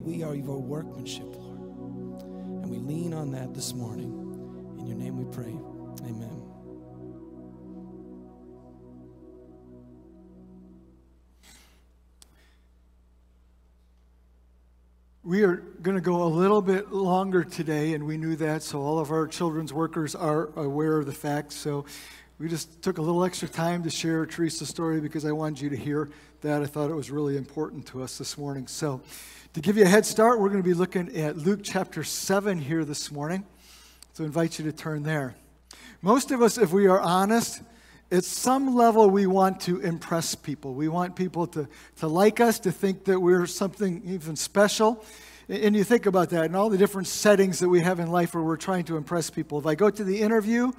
We are your workmanship, Lord. And we lean on that this morning. In your name we pray. Amen. We are going to go a little bit longer today, and we knew that, so all of our children's workers are aware of the fact. So we just took a little extra time to share Teresa's story because I wanted you to hear that. I thought it was really important to us this morning. So, to give you a head start, we're going to be looking at Luke chapter 7 here this morning. So, I invite you to turn there. Most of us, if we are honest, at some level we want to impress people. We want people to, to like us, to think that we're something even special. And you think about that in all the different settings that we have in life where we're trying to impress people. If I go to the interview,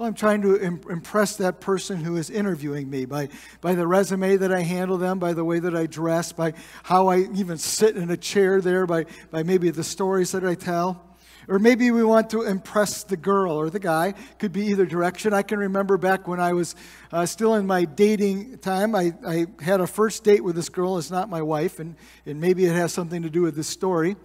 well, I'm trying to impress that person who is interviewing me by, by the resume that I handle them, by the way that I dress, by how I even sit in a chair there, by, by maybe the stories that I tell. Or maybe we want to impress the girl or the guy. Could be either direction. I can remember back when I was uh, still in my dating time, I, I had a first date with this girl. It's not my wife, and, and maybe it has something to do with this story.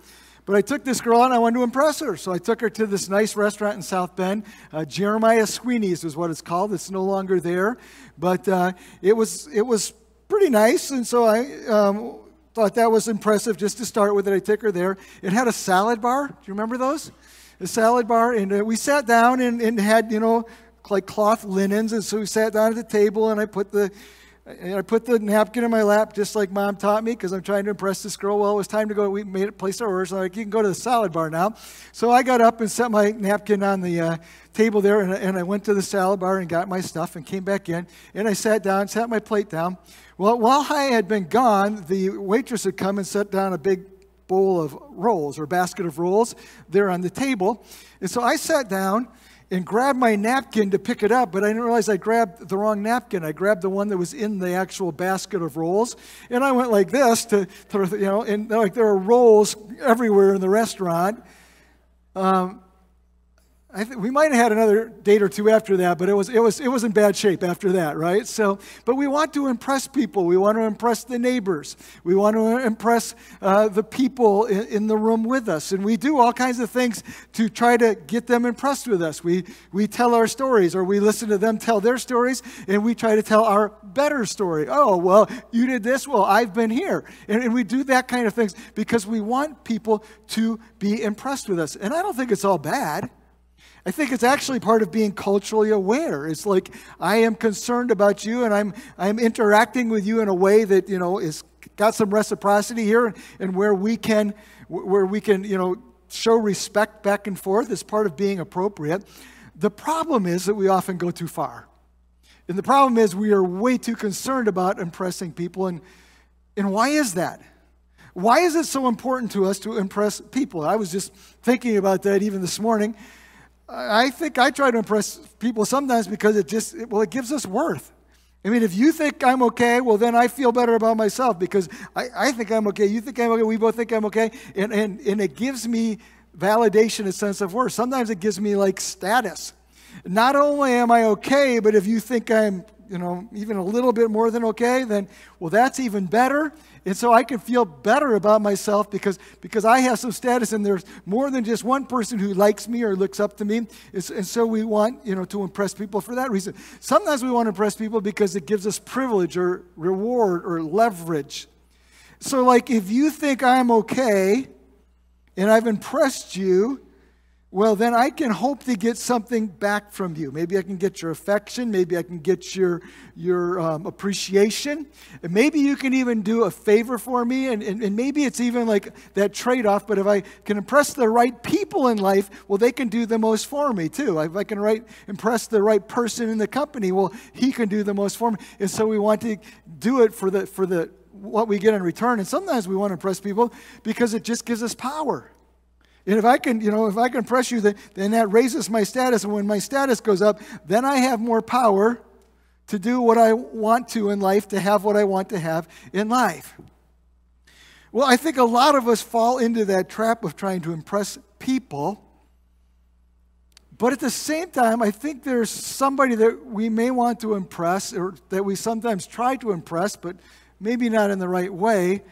But I took this girl and I wanted to impress her. So I took her to this nice restaurant in South Bend. Uh, Jeremiah Sweeney's is what it's called. It's no longer there. But uh, it, was, it was pretty nice. And so I um, thought that was impressive just to start with it. I took her there. It had a salad bar. Do you remember those? A salad bar. And uh, we sat down and, and had, you know, like cloth linens. And so we sat down at the table and I put the and I put the napkin in my lap just like mom taught me because I'm trying to impress this girl. Well, it was time to go. We made it place our orders. I'm like, you can go to the salad bar now. So I got up and set my napkin on the uh, table there, and, and I went to the salad bar and got my stuff and came back in. And I sat down, sat my plate down. Well, while I had been gone, the waitress had come and set down a big bowl of rolls or basket of rolls there on the table. And so I sat down and grabbed my napkin to pick it up, but I didn't realize I grabbed the wrong napkin. I grabbed the one that was in the actual basket of rolls, and I went like this to, to you know, and like there are rolls everywhere in the restaurant. Um, Think we might have had another date or two after that, but it was, it, was, it was in bad shape after that, right? So, but we want to impress people. We want to impress the neighbors. We want to impress uh, the people in, in, the room with us. And we do all kinds of things to try to get them impressed with us. We, we tell our stories or we listen to them tell their stories and we try to tell our better story. Oh, well, you did this. Well, I've been here. And, and we do that kind of things because we want people to be impressed with us. And I don't think it's all bad. I think it's actually part of being culturally aware. It's like I am concerned about you and I'm, I'm interacting with you in a way that, you know, is got some reciprocity here and where we can, where we can, you know, show respect back and forth is part of being appropriate. The problem is that we often go too far. And the problem is we are way too concerned about impressing people. And, and why is that? Why is it so important to us to impress people? I was just thinking about that even this morning. I think I try to impress people sometimes because it just, well, it gives us worth. I mean, if you think I'm okay, well, then I feel better about myself because I, I think I'm okay. You think I'm okay. We both think I'm okay. And, and, and it gives me validation, a sense of worth. Sometimes it gives me like status. Not only am I okay, but if you think I'm, you know, even a little bit more than okay, then, well, that's even better. And so I can feel better about myself because, because I have some status and there's more than just one person who likes me or looks up to me. It's, and so we want, you know, to impress people for that reason. Sometimes we want to impress people because it gives us privilege or reward or leverage. So like if you think I'm okay and I've impressed you, well, then I can hope to get something back from you. Maybe I can get your affection. Maybe I can get your, your um, appreciation. And maybe you can even do a favor for me. And, and, and maybe it's even like that trade off. But if I can impress the right people in life, well, they can do the most for me too. If I can right, impress the right person in the company, well, he can do the most for me. And so we want to do it for the, for the, what we get in return. And sometimes we want to impress people because it just gives us power. And if I can, you know, if I can press you, then that raises my status. And when my status goes up, then I have more power to do what I want to in life, to have what I want to have in life. Well, I think a lot of us fall into that trap of trying to impress people. But at the same time, I think there's somebody that we may want to impress, or that we sometimes try to impress, but maybe not in the right way,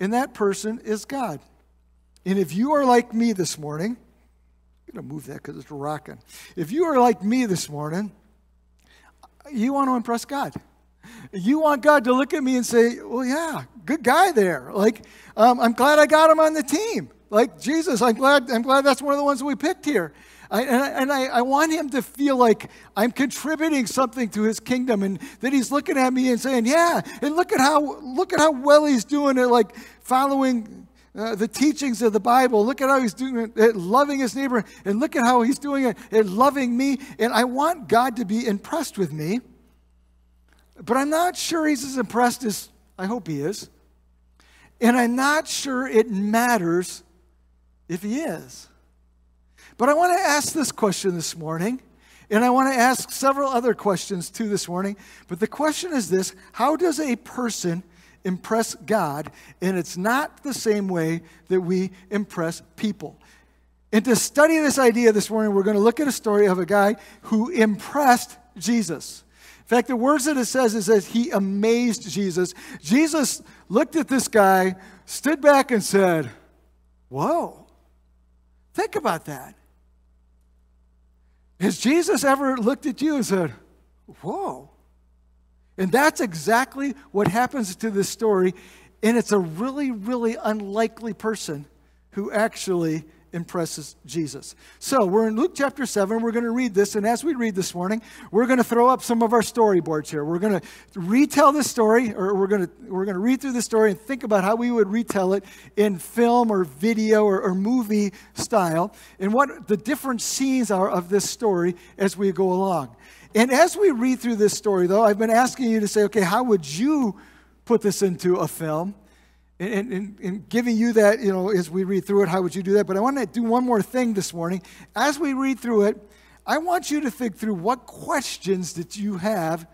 and that person is God. And if you are like me this morning, I'm going to move that because it's rocking. If you are like me this morning, you want to impress God. You want God to look at me and say, well, yeah, good guy there. Like, um, I'm glad I got him on the team. Like, Jesus, I'm glad, I'm glad that's one of the ones we picked here. I, and, I, and I, I, want him to feel like I'm contributing something to his kingdom and that he's looking at me and saying, yeah, and look at how, look at how well he's doing it, like following uh, the teachings of the Bible. Look at how he's doing it, loving his neighbor, and look at how he's doing it, loving me. And I want God to be impressed with me. But I'm not sure he's as impressed as I hope he is. And I'm not sure it matters if he is. But I want to ask this question this morning, and I want to ask several other questions too this morning. But the question is this How does a person impress God? And it's not the same way that we impress people. And to study this idea this morning, we're going to look at a story of a guy who impressed Jesus. In fact, the words that it says is that he amazed Jesus. Jesus looked at this guy, stood back, and said, Whoa, think about that. Has Jesus ever looked at you and said, Whoa? And that's exactly what happens to this story. And it's a really, really unlikely person who actually impresses Jesus. So we're in Luke chapter 7. We're going to read this. And as we read this morning, we're going to throw up some of our storyboards here. We're going to retell the story, or we're going to, we're going to read through the story and think about how we would retell it in film or video or, or movie style and what the different scenes are of this story as we go along. And as we read through this story, though, I've been asking you to say, okay, how would you put this into a film? and, and, and, giving you that, you know, as we read through it, how would you do that? But I want to do one more thing this morning. As we read through it, I want you to think through what questions that you have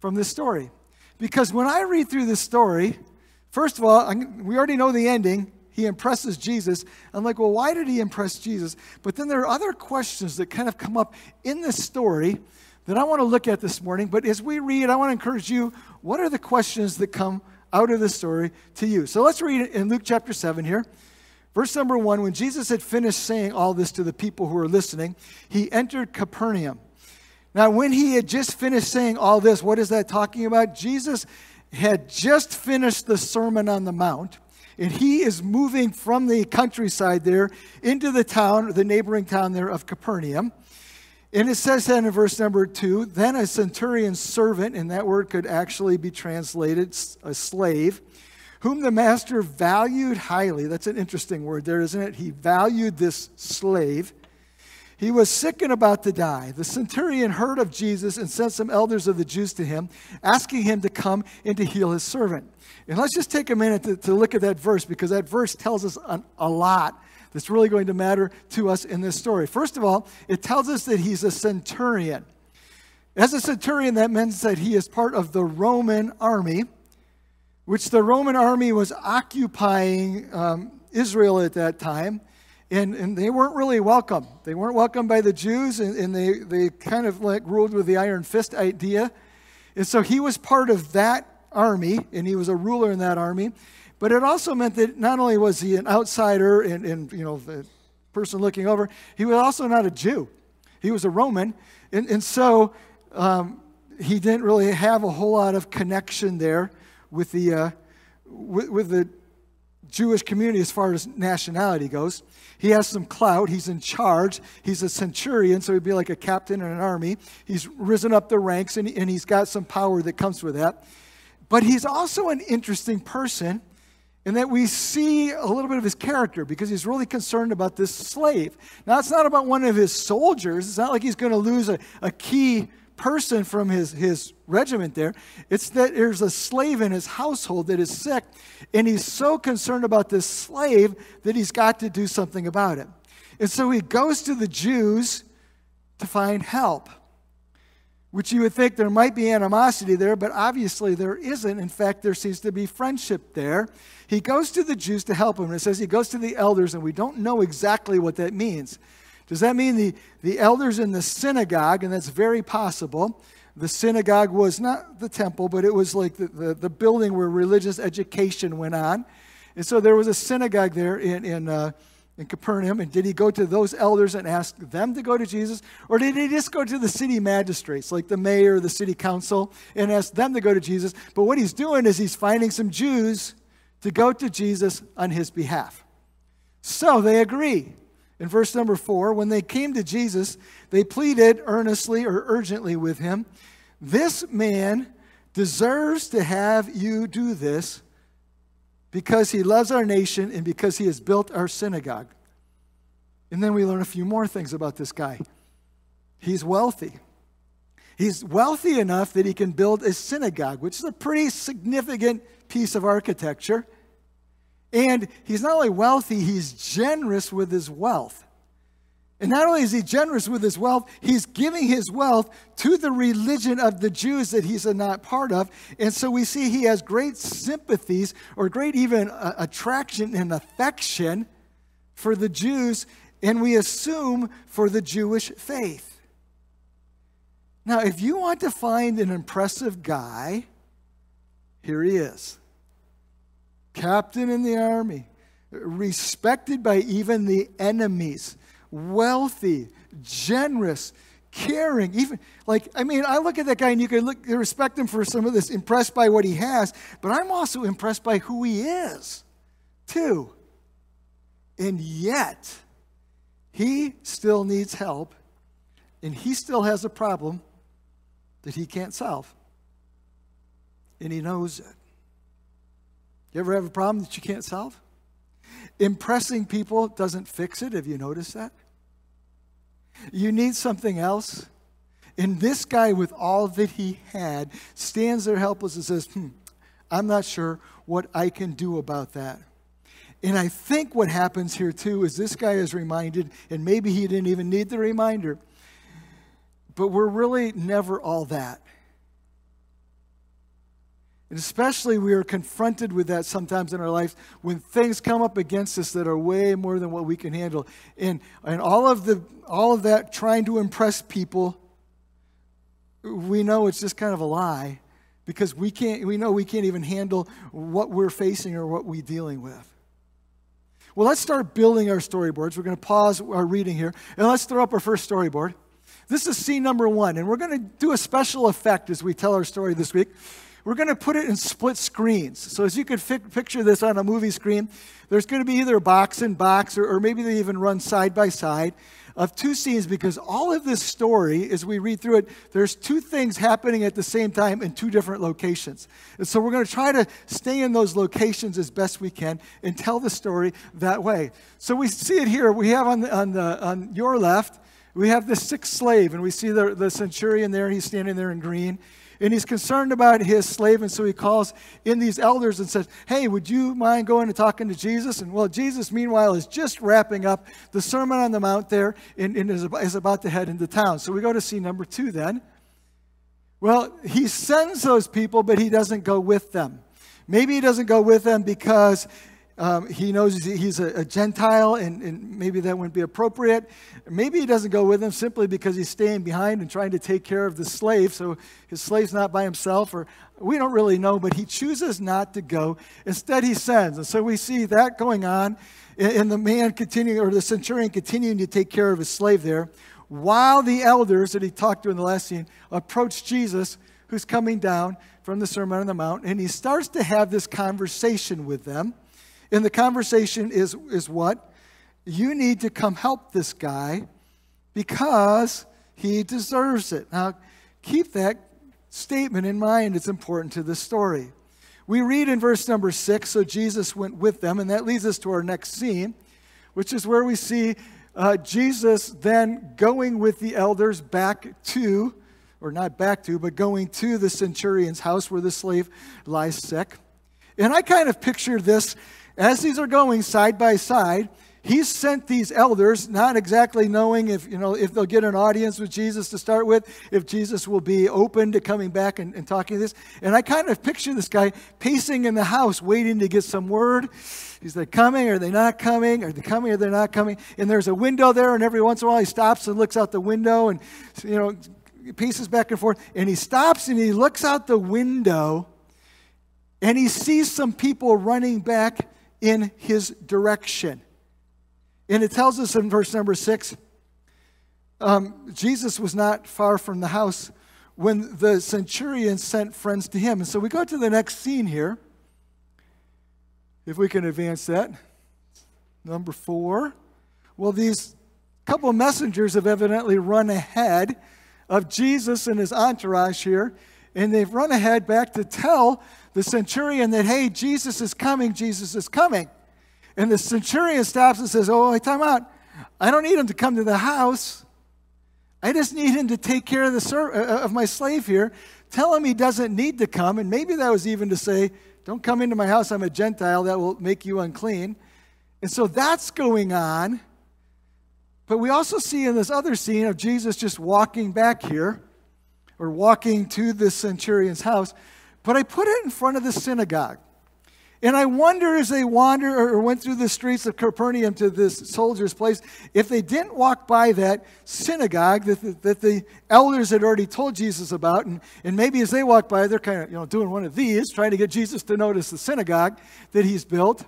from this story. Because when I read through this story, first of all, I'm, we already know the ending. He impresses Jesus. I'm like, well, why did he impress Jesus? But then there are other questions that kind of come up in this story that I want to look at this morning. But as we read, I want to encourage you what are the questions that come out of this story to you. So let's read in Luke chapter 7 here. Verse number 1 When Jesus had finished saying all this to the people who were listening, he entered Capernaum. Now, when he had just finished saying all this, what is that talking about? Jesus had just finished the Sermon on the Mount, and he is moving from the countryside there into the town, the neighboring town there of Capernaum. And it says that in verse number two, then a centurion's servant, and that word could actually be translated a slave, whom the master valued highly. That's an interesting word there, isn't it? He valued this slave. He was sick and about to die. The centurion heard of Jesus and sent some elders of the Jews to him, asking him to come and to heal his servant. And let's just take a minute to, to look at that verse because that verse tells us a, a lot that's really going to matter to us in this story. First of all, it tells us that he's a centurion. As a centurion, that means that he is part of the Roman army, which the Roman army was occupying um, Israel at that time. And, and they weren't really welcome. They weren't welcome by the Jews, and, and they, they kind of like ruled with the iron fist idea. And so he was part of that army, and he was a ruler in that army. But it also meant that not only was he an outsider and, and you know, the person looking over, he was also not a Jew. He was a Roman. And, and so um, he didn't really have a whole lot of connection there with the, uh, with, with the Jewish community as far as nationality goes. He has some clout. He's in charge. He's a centurion, so he'd be like a captain in an army. He's risen up the ranks and, and he's got some power that comes with that. But he's also an interesting person and that we see a little bit of his character because he's really concerned about this slave. Now, it's not about one of his soldiers. It's not like he's going to lose a, a key person from his, his regiment there. It's that there's a slave in his household that is sick, and he's so concerned about this slave that he's got to do something about it. And so he goes to the Jews to find help which you would think there might be animosity there, but obviously there isn't. In fact, there seems to be friendship there. He goes to the Jews to help him. And it says he goes to the elders, and we don't know exactly what that means. Does that mean the, the elders in the synagogue? And that's very possible. The synagogue was not the temple, but it was like the, the, the building where religious education went on. And so there was a synagogue there in, in, uh, in Capernaum. And did he go to those elders and ask them to go to Jesus? Or did he just go to the city magistrates, like the mayor, the city council, and ask them to go to Jesus? But what he's doing is he's finding some Jews to go to Jesus on his behalf. So they agree. In verse number four, when they came to Jesus, they pleaded earnestly or urgently with him, This man deserves to have you do this because he loves our nation and because he has built our synagogue. And then we learn a few more things about this guy. He's wealthy. He's wealthy enough that he can build a synagogue, which is a pretty significant piece of architecture. And he's not only wealthy, he's generous with his wealth. And not only is he generous with his wealth, he's giving his wealth to the religion of the Jews that he's not part of. And so we see he has great sympathies or great even uh, attraction and affection for the Jews, and we assume for the Jewish faith. Now, if you want to find an impressive guy, here he is captain in the army, respected by even the enemies wealthy, generous, caring. Even like, I mean, I look at that guy and you can look respect him for some of this, impressed by what he has, but I'm also impressed by who he is, too. And yet, he still needs help, and he still has a problem that he can't solve. And he knows it. You ever have a problem that you can't solve? Impressing people doesn't fix it. Have you noticed that? You need something else. And this guy, with all that he had, stands there helpless and says, hmm, I'm not sure what I can do about that. And I think what happens here too is this guy is reminded, and maybe he didn't even need the reminder, but we're really never all that. And especially we are confronted with that sometimes in our life when things come up against us that are way more than what we can handle. And, and all, of the, all of that trying to impress people, we know it's just kind of a lie because we, can't, we know we can't even handle what we're facing or what we're dealing with. Well, let's start building our storyboards. We're going to pause our reading here and let's throw up our first storyboard. This is scene number one, and we're going to do a special effect as we tell our story this week. We're going to put it in split screens. So as you could fi- picture this on a movie screen, there's going to be either box and box, or, or maybe they even run side by side of two scenes because all of this story, as we read through it, there's two things happening at the same time in two different locations. And so we're going to try to stay in those locations as best we can and tell the story that way. So we see it here. We have on, the, on, the, on your left, we have the sick slave, and we see the, the centurion there. He's standing there in green and he's concerned about his slave, and so he calls in these elders and says, Hey, would you mind going and talking to Jesus? And well, Jesus, meanwhile, is just wrapping up the Sermon on the Mount there and, and is, is about to head into town. So we go to see number two then. Well, he sends those people, but he doesn't go with them. Maybe he doesn't go with them because um, he knows he's a, a Gentile and, and, maybe that wouldn't be appropriate. Maybe he doesn't go with him simply because he's staying behind and trying to take care of the slave, so his slave's not by himself, or we don't really know, but he chooses not to go. Instead, he sends. And so we see that going on, and the man continuing, or the centurion continuing to take care of his slave there, while the elders that he talked to in the last scene approach Jesus, who's coming down from the Sermon on the Mount, and he starts to have this conversation with them. And the conversation is, is what? You need to come help this guy because he deserves it. Now, keep that statement in mind. It's important to the story. We read in verse number six, so Jesus went with them, and that leads us to our next scene, which is where we see uh, Jesus then going with the elders back to, or not back to, but going to the centurion's house where the slave lies sick. And I kind of picture this as these are going side by side, he sent these elders, not exactly knowing if, you know, if they'll get an audience with Jesus to start with, if Jesus will be open to coming back and, and talking this. And I kind of picture this guy pacing in the house, waiting to get some word. Is they coming? Are they not coming? Are they coming? Are they not coming? And there's a window there, and every once in a while he stops and looks out the window and, you know, paces back and forth. And he stops and he looks out the window and he sees some people running back in his direction. And it tells us in verse number six um, Jesus was not far from the house when the centurion sent friends to him. And so we go to the next scene here. If we can advance that. Number four. Well, these couple of messengers have evidently run ahead of Jesus and his entourage here, and they've run ahead back to tell the centurion that, hey, Jesus is coming, Jesus is coming. And the centurion stops and says, Oh, time out. I don't need him to come to the house. I just need him to take care of, the ser- uh, uh, of my slave here. Tell him he doesn't need to come. And maybe that was even to say, Don't come into my house. I'm a Gentile. That will make you unclean. And so that's going on. But we also see in this other scene of Jesus just walking back here or walking to the centurion's house. But I put it in front of the synagogue. And I wonder as they wander or went through the streets of Capernaum to this soldier's place, if they didn't walk by that synagogue that the, that the elders had already told Jesus about, and, and maybe as they walk by, they're kind of you know, doing one of these, trying to get Jesus to notice the synagogue that he's built.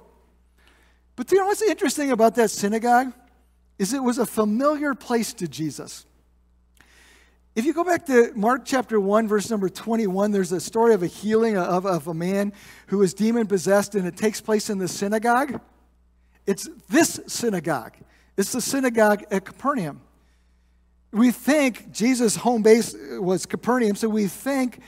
But you know what's interesting about that synagogue? Is it was a familiar place to Jesus. If you go back to Mark chapter 1, verse number 21, there's a story of a healing of, of a man who is demon possessed, and it takes place in the synagogue. It's this synagogue, it's the synagogue at Capernaum. We think Jesus' home base was Capernaum, so we think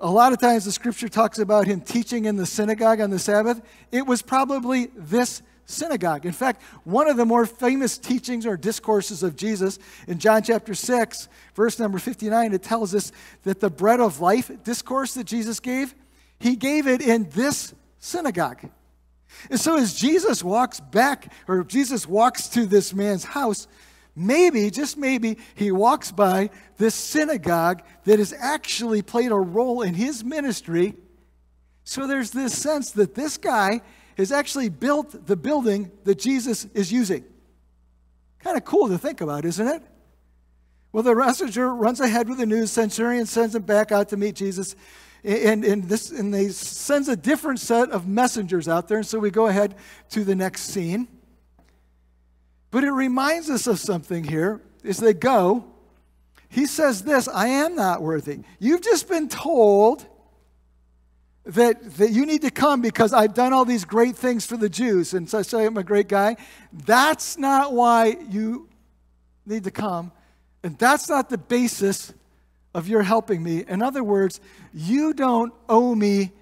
a lot of times the scripture talks about him teaching in the synagogue on the Sabbath. It was probably this synagogue. In fact, one of the more famous teachings or discourses of Jesus in John chapter 6, verse number 59, it tells us that the bread of life discourse that Jesus gave, he gave it in this synagogue. And so as Jesus walks back, or Jesus walks to this man's house, maybe, just maybe, he walks by this synagogue that has actually played a role in his ministry. So there's this sense that this guy has actually built the building that Jesus is using. Kind of cool to think about, isn't it? Well, the messenger runs ahead with the news. Centurion sends him back out to meet Jesus. And, and, this, and they sends a different set of messengers out there. And so we go ahead to the next scene. But it reminds us of something here as they go. He says this I am not worthy. You've just been told that, that you need to come because I've done all these great things for the Jews. And so I say I'm a great guy. That's not why you need to come. And that's not the basis of your helping me. In other words, you don't owe me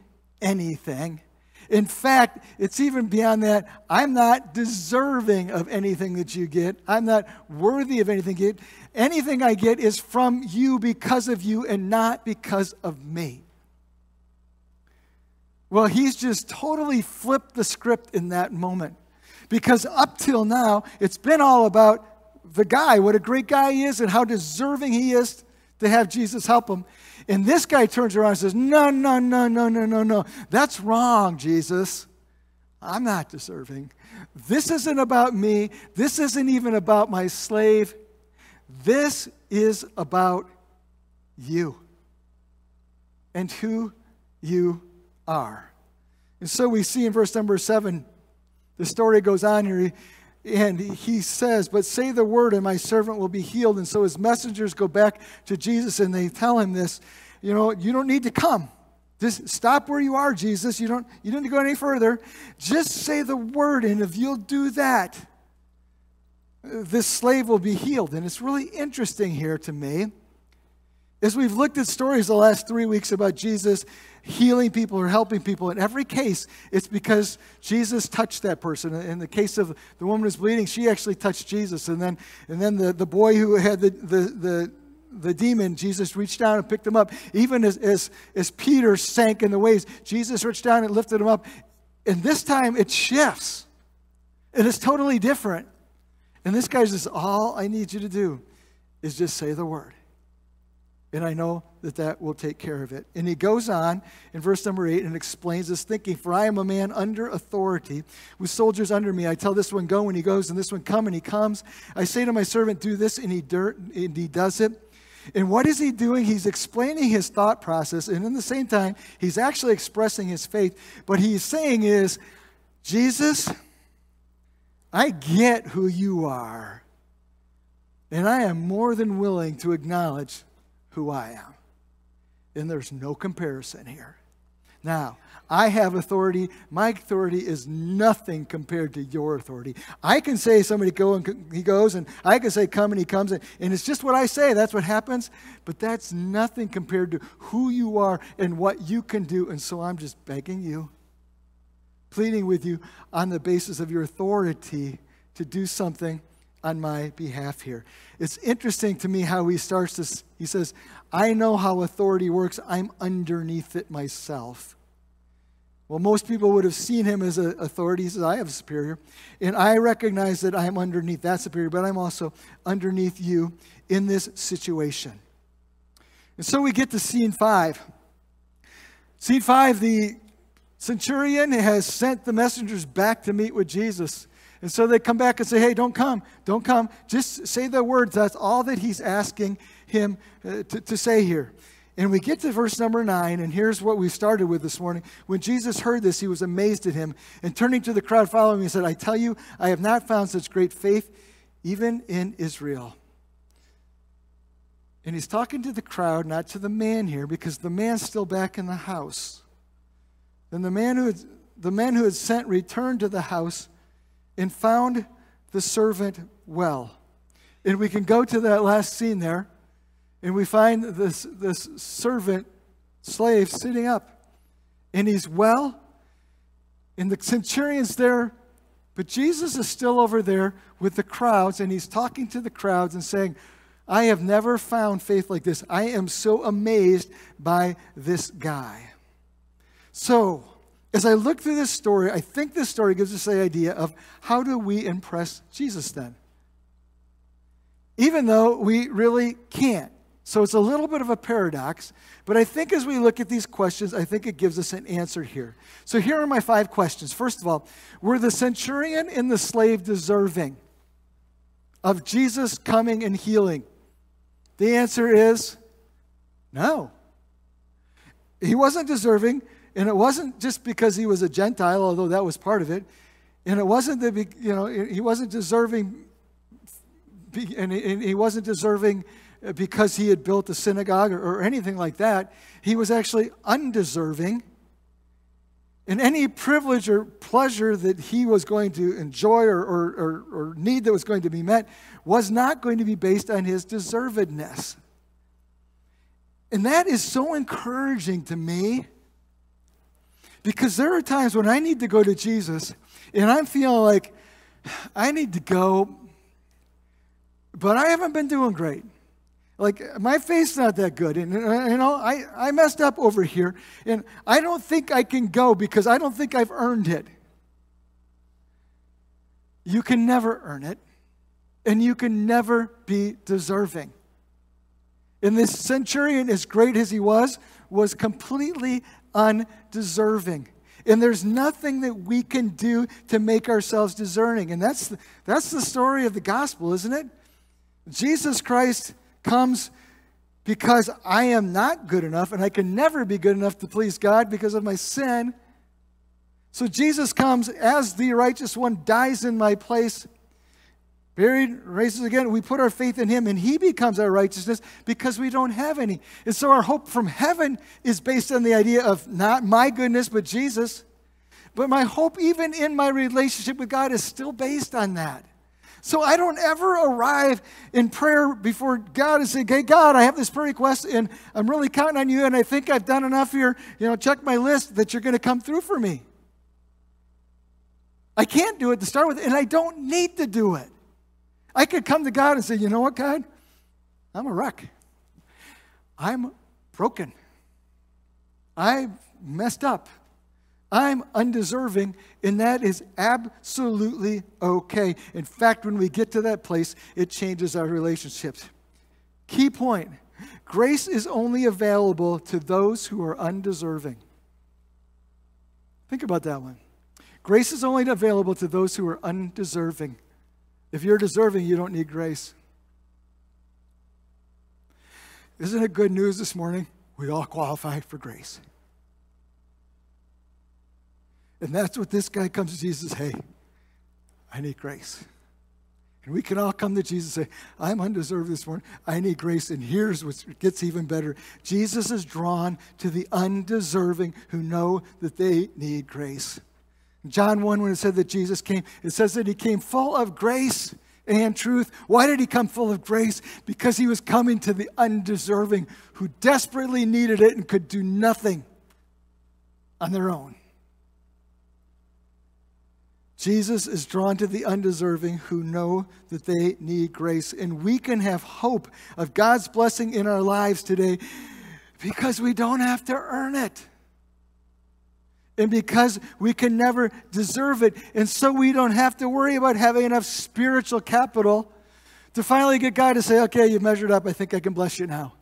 anything. In fact, it's even beyond that. I'm not deserving of anything that you get. I'm not worthy of anything you get. Anything I get is from you because of you and not because of me. Well, he's just totally flipped the script in that moment. Because up till now, it's been all about the guy, what a great guy he is, and how deserving he is to have Jesus help him. And this guy turns around and says, No, no, no, no, no, no, no. That's wrong, Jesus. I'm not deserving. This isn't about me. This isn't even about my slave. This is about you and who you are. And so we see in verse number seven, the story goes on here, and he says, But say the word, and my servant will be healed. And so his messengers go back to Jesus and they tell him this you know, you don't need to come. Just stop where you are, Jesus. You don't, you don't need to go any further. Just say the word, and if you'll do that, this slave will be healed. And it's really interesting here to me as we've looked at stories the last three weeks about Jesus healing people or helping people, in every case, it's because Jesus touched that person. In the case of the woman who's bleeding, she actually touched Jesus. And then, and then the, the boy who had the, the, the, the demon, Jesus reached down and picked him up. Even as, as, as Peter sank in the waves, Jesus reached down and lifted him up. And this time it shifts. and It is totally different. And this guy says, All I need you to do is just say the word. And I know that that will take care of it. And he goes on in verse number eight and explains his thinking For I am a man under authority, with soldiers under me. I tell this one, go, and he goes, and this one, come, and he comes. I say to my servant, do this, and he, dirt, and he does it. And what is he doing? He's explaining his thought process, and in the same time, he's actually expressing his faith. What he's saying is, Jesus, I get who you are, and I am more than willing to acknowledge who I am. And there's no comparison here. Now, I have authority. My authority is nothing compared to your authority. I can say somebody go and he goes, and I can say come and he comes, and, and it's just what I say. That's what happens. But that's nothing compared to who you are and what you can do. And so I'm just begging you, pleading with you on the basis of your authority to do something on my behalf here. It's interesting to me how he starts this. He says, I know how authority works. I'm underneath it myself. Well, most people would have seen him as an authority. He says, I have a superior. And I recognize that I'm underneath that superior, but I'm also underneath you in this situation. And so we get to scene five. Scene five, the centurion has sent the messengers back to meet with Jesus. And so they come back and say, Hey, don't come, don't come. Just say the words. That's all that he's asking him uh, to, to say here. And we get to verse number nine, and here's what we started with this morning. When Jesus heard this, he was amazed at him. And turning to the crowd following him, he said, I tell you, I have not found such great faith even in Israel. And he's talking to the crowd, not to the man here, because the man's still back in the house. Then the man who had, the man who had sent returned to the house and found the servant well. And we can go to that last scene there and we find this, this servant slave sitting up, and he's well, and the centurion's there, but Jesus is still over there with the crowds, and he's talking to the crowds and saying, I have never found faith like this. I am so amazed by this guy. So, as I look through this story, I think this story gives us the idea of how do we impress Jesus then? Even though we really can't. So it's a little bit of a paradox, but I think as we look at these questions, I think it gives us an answer here. So here are my five questions. First of all, were the centurion and the slave deserving of Jesus coming and healing? The answer is no. He wasn't deserving, and it wasn't just because he was a Gentile, although that was part of it. And it wasn't that, you know, he wasn't deserving, and he wasn't deserving because he had built a synagogue or, anything like that. He was actually undeserving. And any privilege or pleasure that he was going to enjoy or, or, or, or, need that was going to be met was not going to be based on his deservedness. And that is so encouraging to me because there are times when I need to go to Jesus and I'm feeling like I need to go, but I haven't been doing great. Like, my faith's not that good. And, uh, you know, I, I messed up over here. And I don't think I can go because I don't think I've earned it. You can never earn it. And you can never be deserving. And this centurion, as great as he was, was completely undeserving. And there's nothing that we can do to make ourselves deserving. And that's the, that's the story of the gospel, isn't it? Jesus Christ comes because I am not good enough and I can never be good enough to please God because of my sin. So Jesus comes as the righteous one, dies in my place, buried, raises again. We put our faith in him and he becomes our righteousness because we don't have any. And so our hope from heaven is based on the idea of not my goodness, but Jesus. But my hope, even in my relationship with God, is still based on that. So I don't ever arrive in prayer before God and say, Hey, God, I have this prayer request and I'm really counting on you and I think I've done enough here. You know, check my list that you're going to come through for me. I can't do it to start with, and I don't need to do it. I could come to God and say, You know what, God? I'm a wreck. I'm broken. I messed up. I'm undeserving, and that is absolutely okay. In fact, when we get to that place, it changes our relationships. Key point grace is only available to those who are undeserving. Think about that one. Grace is only available to those who are undeserving. If you're deserving, you don't need grace. Isn't it good news this morning? We all qualify for grace. And that's what this guy comes to Jesus, hey, I need grace. And we can all come to Jesus and say, I'm undeserved this morning. I need grace. And here's what gets even better Jesus is drawn to the undeserving who know that they need grace. John 1, when it said that Jesus came, it says that he came full of grace and truth. Why did he come full of grace? Because he was coming to the undeserving who desperately needed it and could do nothing on their own. Jesus is drawn to the undeserving who know that they need grace. And we can have hope of God's blessing in our lives today because we don't have to earn it. And because we can never deserve it. And so we don't have to worry about having enough spiritual capital to finally get God to say, okay, you measured up. I think I can bless you now.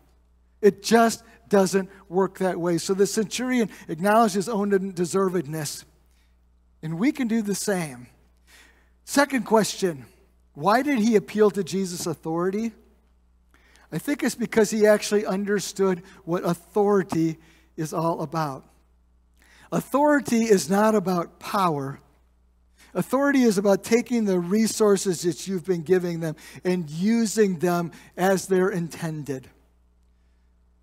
It just doesn't work that way. So the centurion acknowledged his own deservedness. And we can do the same. Second question why did he appeal to Jesus' authority? I think it's because he actually understood what authority is all about. Authority is not about power. Authority is about taking the resources that you've been giving them and using them as they're intended.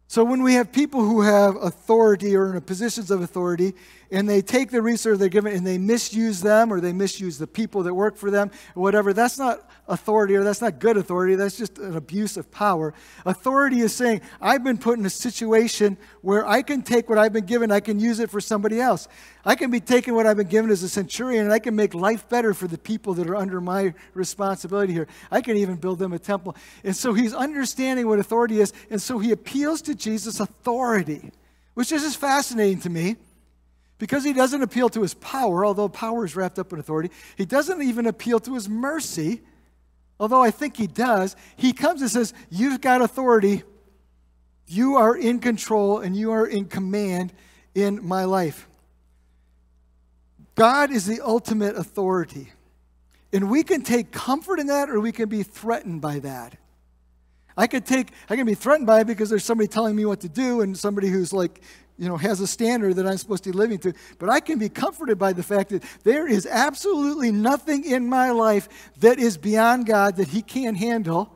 So when we have people who have authority or in positions of authority, and they take the resources they're given and they misuse them or they misuse the people that work for them or whatever, that's not authority or that's not good authority. That's just an abuse of power. Authority is saying, I've been put in a situation where I can take what I've been given, I can use it for somebody else. I can be taking what I've been given as a centurion and I can make life better for the people that are under my responsibility here. I can even build them a temple. And so he's understanding what authority is. And so he appeals to Jesus' authority, which is just fascinating to me. Because he doesn't appeal to his power, although power is wrapped up in authority. He doesn't even appeal to his mercy, although I think he does. He comes and says, You've got authority. You are in control and you are in command in my life. God is the ultimate authority. And we can take comfort in that or we can be threatened by that. I could take, I can be threatened by it because there's somebody telling me what to do and somebody who's like you know, has a standard that I'm supposed to be living to. But I can be comforted by the fact that there is absolutely nothing in my life that is beyond God that He can't handle.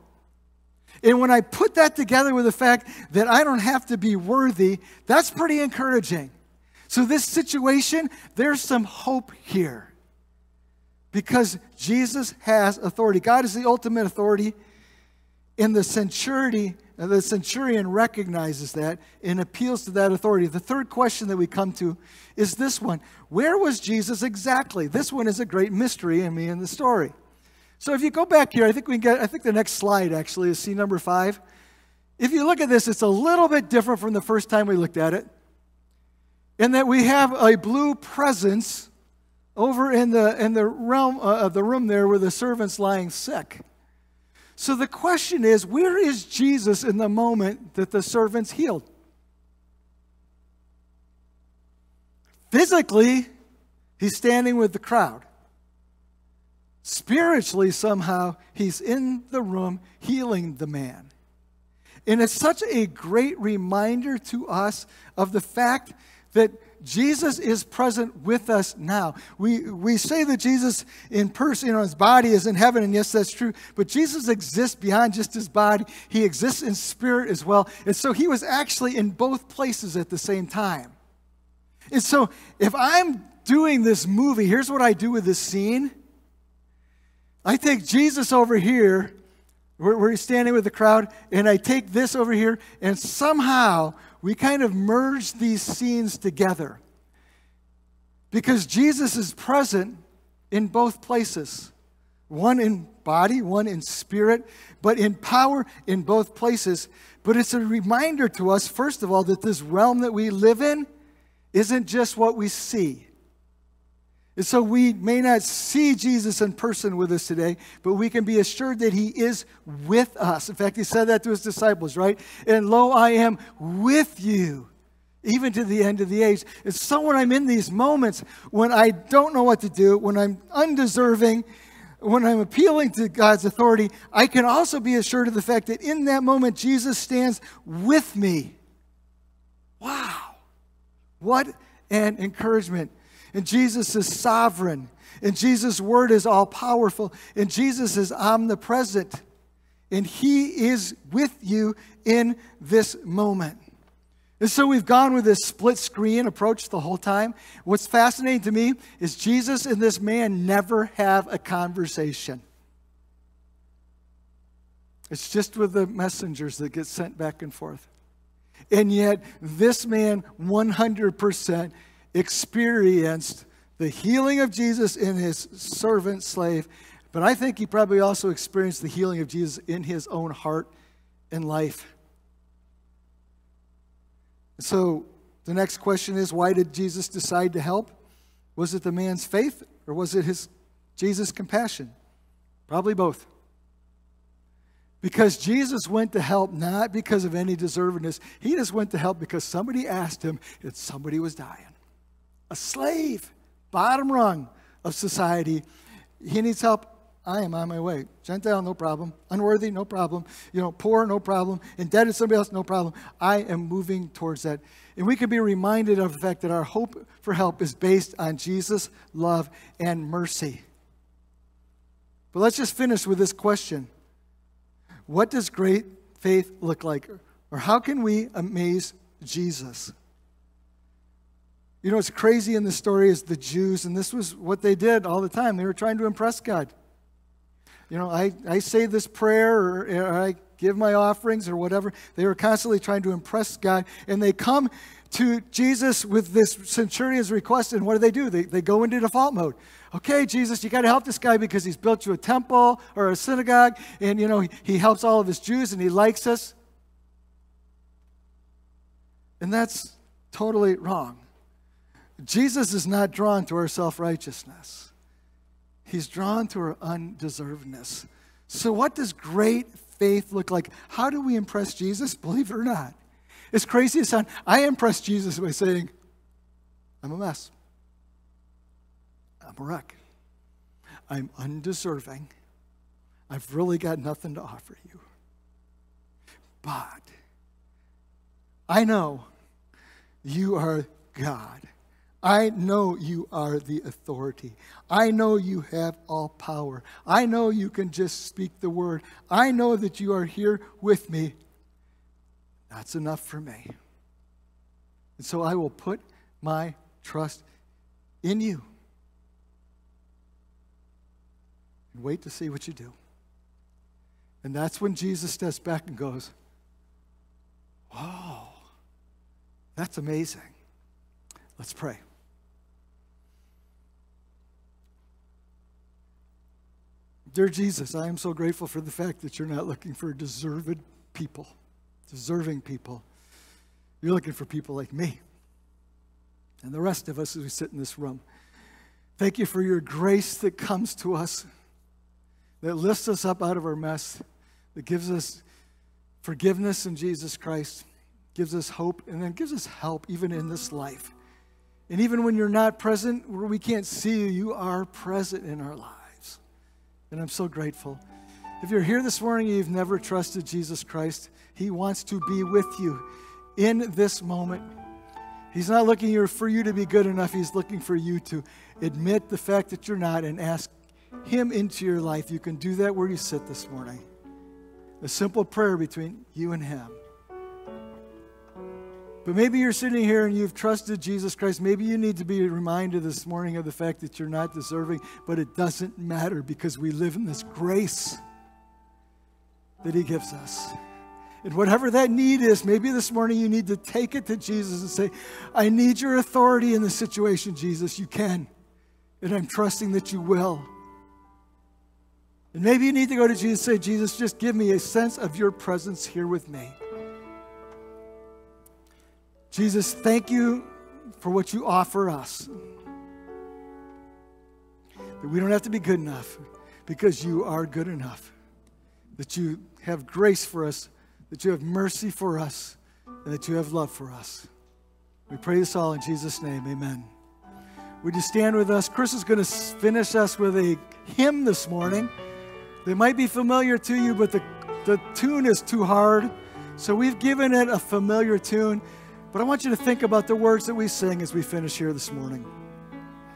And when I put that together with the fact that I don't have to be worthy, that's pretty encouraging. So, this situation, there's some hope here because Jesus has authority. God is the ultimate authority. In the centurion, and uh, the centurion recognizes that and appeals to that authority. The third question that we come to is this one Where was Jesus exactly? This one is a great mystery in me in the story. So if you go back here, I think we get, I think the next slide actually is scene number five. If you look at this, it's a little bit different from the first time we looked at it. In that we have a blue presence over in the, in the realm uh, of the room there where the servant's lying sick. So the question is where is Jesus in the moment that the servant's healed? Physically, he's standing with the crowd. Spiritually, somehow, he's in the room healing the man. And it's such a great reminder to us of the fact that Jesus is present with us now. We, we say that Jesus in person, you know, his body is in heaven, and yes, that's true, but Jesus exists beyond just his body. He exists in spirit as well. And so he was actually in both places at the same time. And so if I'm doing this movie, here's what I do with this scene I take Jesus over here, where, where he's standing with the crowd, and I take this over here, and somehow we kind of merge these scenes together because Jesus is present in both places one in body, one in spirit, but in power in both places. But it's a reminder to us, first of all, that this realm that we live in isn't just what we see. And so we may not see Jesus in person with us today, but we can be assured that he is with us. In fact, he said that to his disciples, right? And lo, I am with you, even to the end of the age. And so when I'm in these moments when I don't know what to do, when I'm undeserving, when I'm appealing to God's authority, I can also be assured of the fact that in that moment, Jesus stands with me. Wow. What an encouragement. And Jesus is sovereign. And Jesus' word is all powerful. And Jesus is omnipresent. And he is with you in this moment. And so we've gone with this split screen approach the whole time. What's fascinating to me is Jesus and this man never have a conversation. It's just with the messengers that get sent back and forth. And yet, this man 100% experienced the healing of Jesus in his servant slave, but I think he probably also experienced the healing of Jesus in his own heart and life. So, the next question is why did Jesus decide to help? Was it the man's faith or was it his Jesus' compassion? Probably both. Because Jesus went to help not because of any deservedness. He just went to help because somebody asked him and somebody was dying. A slave, bottom rung of society. He needs help. I am on my way. Gentile, no problem. Unworthy, no problem. You know, poor, no problem. Indebted to somebody else, no problem. I am moving towards that. And we can be reminded of the fact that our hope for help is based on Jesus' love and mercy. But let's just finish with this question what does great faith look like? Or how can we amaze Jesus? You know, what's crazy in the story is the Jews, and this was what they did all the time. They were trying to impress God. You know, I, I say this prayer or, or I give my offerings or whatever. They were constantly trying to impress God. And they come to Jesus with this centurion's request, and what do they do? They, they go into default mode okay, Jesus, you got to help this guy because he's built you a temple or a synagogue, and, you know, he, he helps all of his Jews and he likes us. And that's totally wrong. Jesus is not drawn to our self righteousness, he's drawn to our undeservedness. So, what does great faith look like? How do we impress Jesus? Believe it or not. It's crazy to sound. I impress Jesus by saying, I'm a mess. I'm a wreck. I'm undeserving. I've really got nothing to offer you. But I know you are God. I know you are the authority. I know you have all power. I know you can just speak the word. I know that you are here with me. That's enough for me. And so I will put my trust in you. and wait to see what you do. And that's when Jesus steps back and goes, Wow, that's amazing. Let's pray. Dear Jesus, I am so grateful for the fact that you're not looking for deserved people, deserving people. You're looking for people like me and the rest of us as we sit in this room. Thank you for your grace that comes to us that lifts us up out of our mess, that gives us forgiveness in Jesus Christ, gives us hope, and then gives us help even in this life. And even when you're not present, where we can't see you, you are present in our lives. And I'm so grateful. If you're here this morning and you've never trusted Jesus Christ, He wants to be with you in this moment. He's not looking here for you to be good enough. He's looking for you to admit the fact that you're not and ask him into your life, you can do that where you sit this morning. A simple prayer between you and Him. But maybe you're sitting here and you've trusted Jesus Christ. Maybe you need to be reminded this morning of the fact that you're not deserving, but it doesn't matter because we live in this grace that He gives us. And whatever that need is, maybe this morning you need to take it to Jesus and say, I need your authority in this situation, Jesus. You can. And I'm trusting that you will. And maybe you need to go to Jesus and say, Jesus, just give me a sense of your presence here with me. Jesus, thank you for what you offer us. That we don't have to be good enough because you are good enough. That you have grace for us, that you have mercy for us, and that you have love for us. We pray this all in Jesus' name. Amen. Would you stand with us? Chris is going to finish us with a hymn this morning. They might be familiar to you, but the, the tune is too hard. So we've given it a familiar tune. But I want you to think about the words that we sing as we finish here this morning.